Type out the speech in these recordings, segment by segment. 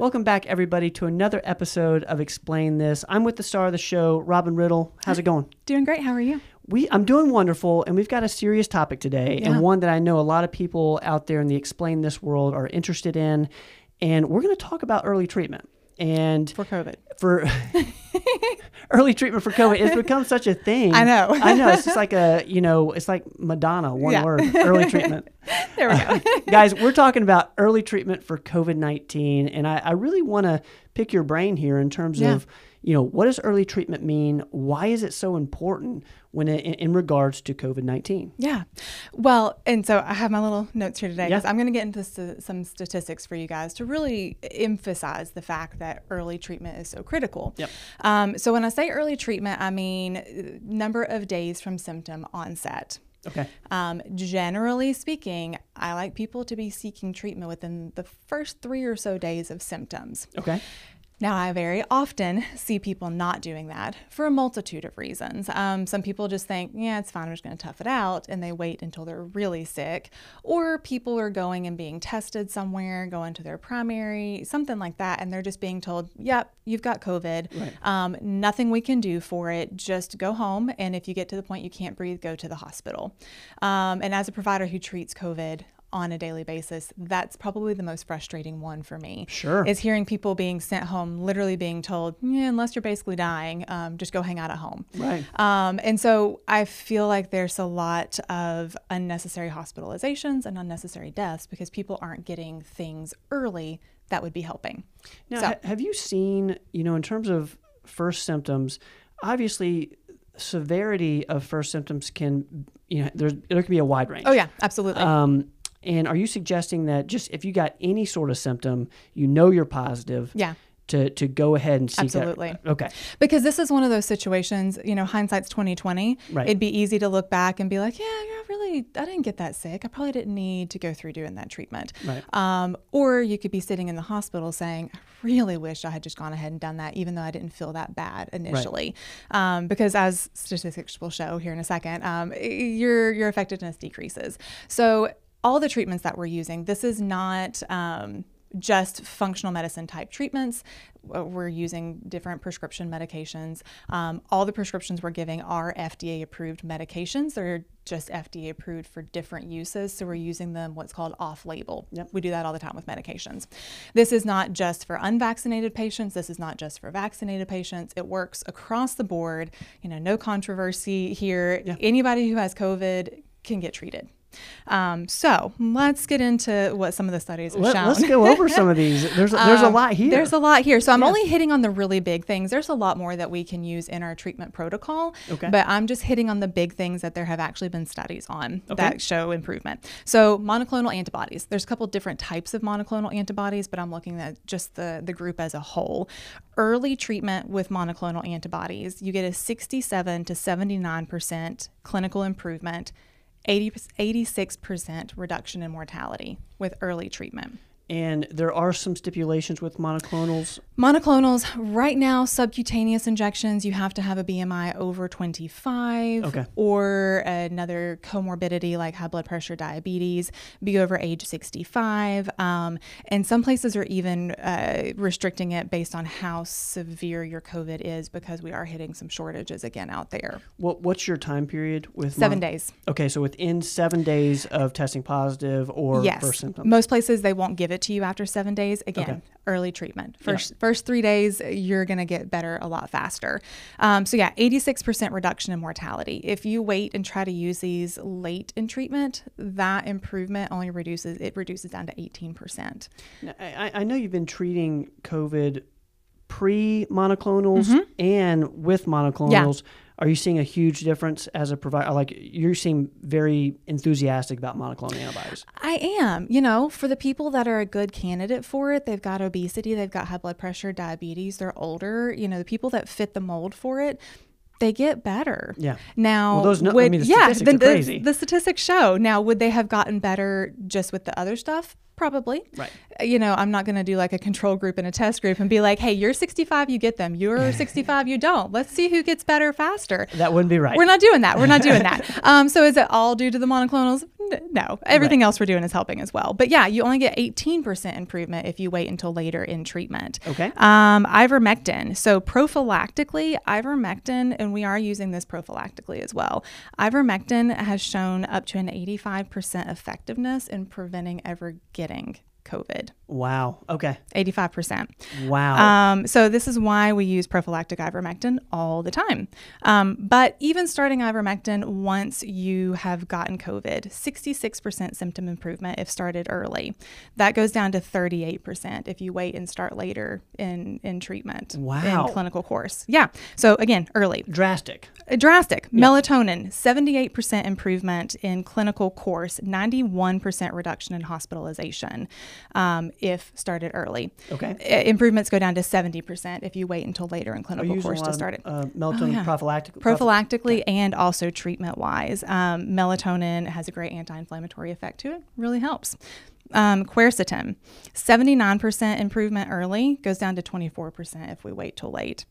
Welcome back, everybody, to another episode of Explain This. I'm with the star of the show, Robin Riddle. How's it going? Doing great. How are you? We, I'm doing wonderful, and we've got a serious topic today, Yeah. and one that I know a lot of people out there in the Explain This world are interested in. And we're going to talk about early treatment. And For COVID. for early treatment for COVID, it's become such a thing. I know. I know. It's just like a, you know, it's like Madonna, one Yeah. word, early treatment. There we go. Guys, we're talking about early treatment for COVID 19. And I, I really want to pick your brain here in terms Yeah. of, you know, what does early treatment mean? Why is it so important when it, in, in regards to COVID 19? yeah. Well, and so I have my little notes here today because Yeah. I'm going to get into s- some statistics for you guys to really emphasize the fact that early treatment is so critical. Yep. Um, so when I say early treatment, I mean uh, number of days from symptom onset. Okay. Um, generally speaking, I like people to be seeking treatment within the first three or so days of symptoms. Okay. Now, I very often see people not doing that for a multitude of reasons. Um, some people just think, yeah, it's fine, I'm just going to tough it out, and they wait until they're really sick. Or people are going and being tested somewhere, going to their primary, something like that, and they're just being told, yep, you've got COVID. Right. Um, nothing we can do for it. Just go home, and if you get to the point you can't breathe, go to the hospital. Um, and as a provider who treats COVID, on a daily basis, that's probably the most frustrating one for me Sure. is hearing people being sent home, literally being told, yeah, unless you're basically dying, um, just go hang out at home. Right. Um, and so I feel like there's a lot of unnecessary hospitalizations and unnecessary deaths because people aren't getting things early that would be helping. Now, So- ha- have you seen, you know, in terms of first symptoms, obviously severity of first symptoms can, you know, there, there can be a wide range. Oh, yeah, absolutely. Um, and are you suggesting that just if you got any sort of symptom, you know you're positive, yeah. to, to go ahead and seek that- Absolutely. Okay. Because this is one of those situations, you know, hindsight's 2020. Right. It'd be easy to look back and be like, yeah, yeah, really, I didn't get that sick. I probably didn't need to go through doing that treatment. Right. Um, or you could be sitting in the hospital saying, I really wish I had just gone ahead and done that, even though I didn't feel that bad initially. right. Um, because as statistics will show here in a second, um, your, your effectiveness decreases. So all the treatments that we're using, this is not um, just functional medicine type treatments. We're using different prescription medications. Um, all the prescriptions we're giving are FDA approved medications. They're just FDA approved for different uses. So we're using them what's called off label. Yep. We do that all the time with medications. This is not just for unvaccinated patients. This is not just for vaccinated patients. It works across the board. You know, no controversy here. Yeah. Anybody who has COVID can get treated. Um, so let's get into what some of the studies have shown. Let's go over some of these. There's, there's a Um, lot here. There's a lot here. So I'm Yeah. only hitting on the really big things. There's a lot more that we can use in our treatment protocol. Okay. But I'm just hitting on the big things that there have actually been studies on Okay. that show improvement. So monoclonal antibodies. There's a couple different types of monoclonal antibodies, but I'm looking at just the, the group as a whole. Early treatment with monoclonal antibodies, you get a 67 to 79% clinical improvement. 80, 86% reduction in mortality with early treatment. And there are some stipulations with monoclonals. Monoclonals, right now, subcutaneous injections, you have to have a BMI over 25 Okay. or another comorbidity like high blood pressure, diabetes, be over age 65. Um, and some places are even uh, restricting it based on how severe your COVID is because we are hitting some shortages again out there. What What's your time period with Seven mono- days. Okay, so within seven days of testing positive or yes. first symptoms. Most places they won't give it to you after seven days. Again, Okay. early treatment. First first three days, you're gonna get better a lot faster. Um, so yeah, 86% reduction in mortality. If you wait and try to use these late in treatment, that improvement only reduces it reduces down to 18%. Now, I, I know you've been treating COVID pre monoclonals mm-hmm. and with monoclonals. Are you seeing a huge difference as a provider? Uh, like you seem very enthusiastic about monoclonal antibodies. I am. You know, for the people that are a good candidate for it, they've got obesity, they've got high blood pressure, diabetes, they're older. You know, the people that fit the mold for it, they get better. Yeah. Now, Well, those nu- I mean, the yeah, statistics are the. The, statistics show. Now, would they have gotten better just with the other stuff? Probably. Right. You know, I'm not going to do like a control group and a test group and be like, hey, you're 65, you get them. You're 65, you don't. Let's see who gets better faster. That wouldn't be right. We're not doing that. We're not doing that. Um, so is it all due to the monoclonals? No, everything right. else we're doing is helping as well. But yeah, you only get 18% improvement if you wait until later in treatment. Okay. Um, ivermectin. So prophylactically, ivermectin, and we are using this prophylactically as well. Ivermectin has shown up to an 85% effectiveness in preventing ever getting COVID. Wow. Okay. 85%. Wow. Um, so this is why we use prophylactic ivermectin all the time. Um, but even starting ivermectin once you have gotten COVID, 66% symptom improvement if started early. That goes down to 38% if you wait and start later in, in treatment. Wow. In clinical course. Yeah. So again, early. Drastic. Uh, drastic. Yeah. Melatonin, 78% improvement in clinical course, 91% reduction in hospitalization um, if started early. Okay. I- improvements go down to 70% if you wait until later in clinical course to start it. Uh, melatonin oh, yeah. prophylactic- prophylactically okay. and also treatment wise. Um, melatonin has a great anti inflammatory effect to it, really helps. Um, quercetin, 79% improvement early, goes down to 24% if we wait till late.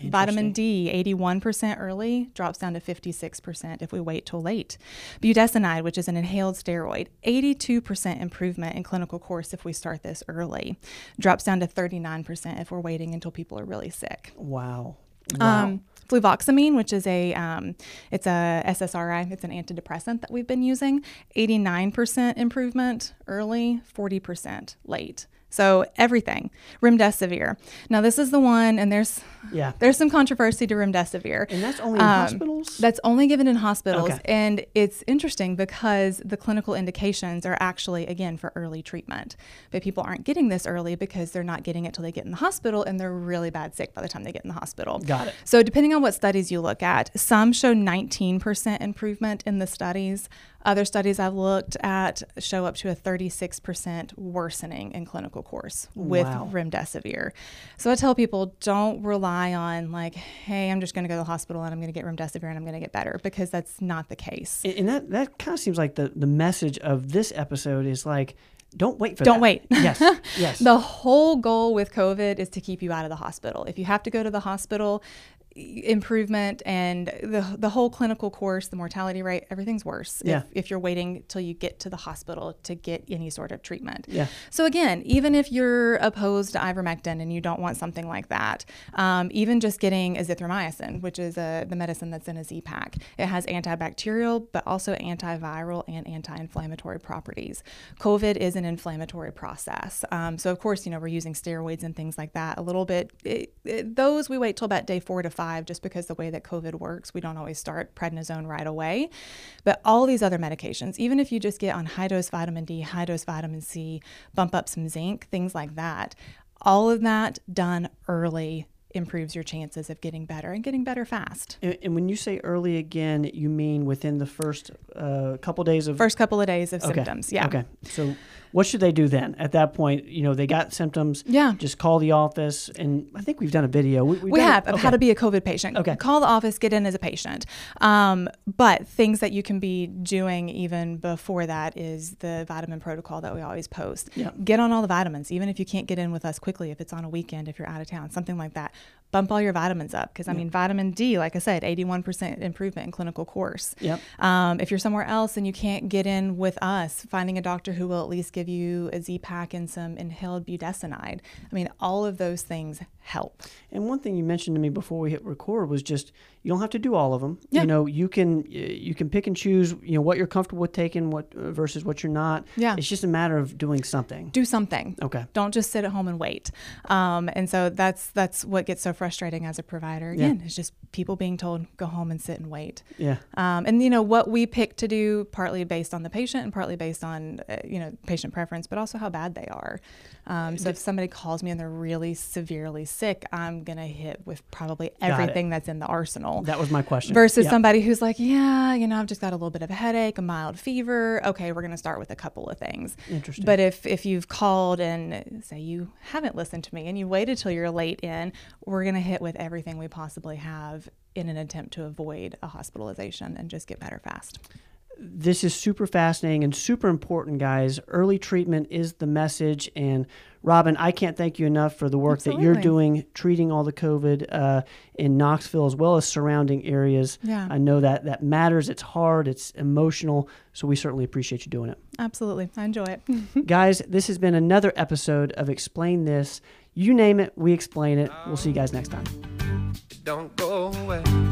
Vitamin D, 81% early, drops down to 56% if we wait till late. Budesonide, which is an inhaled steroid, 82% improvement in clinical course if we start this early, drops down to 39% if we're waiting until people are really sick. Wow. Wow. Um, fluvoxamine, which is a um, it's a SSRI, it's an antidepressant that we've been using. 89% improvement early, 40% late. So everything, remdesivir. Now this is the one, and there's yeah there's some controversy to remdesivir, and that's only in um, hospitals. That's only given in hospitals, okay. and it's interesting because the clinical indications are actually again for early treatment, but people aren't getting this early because they're not getting it till they get in the hospital, and they're really bad sick by the time they get in the hospital. Got it. So depending on what studies you look at, some show 19% improvement in the studies. Other studies I've looked at show up to a 36% worsening in clinical course with wow. remdesivir. So I tell people don't rely on like, hey, I'm just going to go to the hospital and I'm going to get remdesivir and I'm going to get better because that's not the case. And that that kind of seems like the the message of this episode is like don't wait for don't that. wait yes yes the whole goal with covid is to keep you out of the hospital if you have to go to the hospital improvement and the the whole clinical course, the mortality rate, everything's worse yeah. if, if you're waiting till you get to the hospital to get any sort of treatment. Yeah. So again, even if you're opposed to ivermectin and you don't want something like that, um, even just getting azithromycin, which is a, the medicine that's in a Z pack, it has antibacterial but also antiviral and anti-inflammatory properties. COVID is an inflammatory process, um, so of course you know we're using steroids and things like that a little bit. It, it, those we wait till about day four to five five just because the way that COVID works, we don't always start prednisone right away. But all these other medications, even if you just get on high dose vitamin D, high dose vitamin C, bump up some zinc, things like that, all of that done early improves your chances of getting better and getting better fast. And, and when you say early again, you mean within the first uh, couple days of first couple of days of okay. symptoms. Yeah. Okay. So what should they do then? At that point, you know, they got symptoms. Yeah. Just call the office, and I think we've done a video. We, we have of okay. how to be a COVID patient. Okay. Call the office, get in as a patient. Um, but things that you can be doing even before that is the vitamin protocol that we always post. Yeah. Get on all the vitamins, even if you can't get in with us quickly, if it's on a weekend, if you're out of town, something like that bump all your vitamins up because I mean vitamin D, like I said, 81% improvement in clinical course. Yep. Um, if you're somewhere else and you can't get in with us, finding a doctor who will at least give you a Z pack and some inhaled budesonide. I mean, all of those things help. And one thing you mentioned to me before we hit record was just you don't have to do all of them. Yeah. You know, you can you can pick and choose. You know what you're comfortable with taking, what uh, versus what you're not. Yeah. It's just a matter of doing something. Do something. Okay. Don't just sit at home and wait. Um, and so that's that's what gets so frustrating as a provider. Again, yeah. it's just people being told go home and sit and wait. Yeah. Um, and you know what we pick to do, partly based on the patient and partly based on uh, you know patient preference, but also how bad they are. Um, so if somebody calls me and they're really severely sick, I'm gonna hit with probably everything that's in the arsenal. That was my question. Versus yep. somebody who's like, yeah, you know, I've just got a little bit of a headache, a mild fever. Okay, we're gonna start with a couple of things. Interesting. But if if you've called and say you haven't listened to me and you waited till you're late in, we're gonna hit with everything we possibly have in an attempt to avoid a hospitalization and just get better fast this is super fascinating and super important, guys. Early treatment is the message. And Robin, I can't thank you enough for the work Absolutely. that you're doing, treating all the COVID uh, in Knoxville as well as surrounding areas. Yeah. I know that that matters. It's hard, it's emotional. So we certainly appreciate you doing it. Absolutely. I enjoy it. guys, this has been another episode of Explain This. You name it, we explain it. We'll see you guys next time. Don't go away.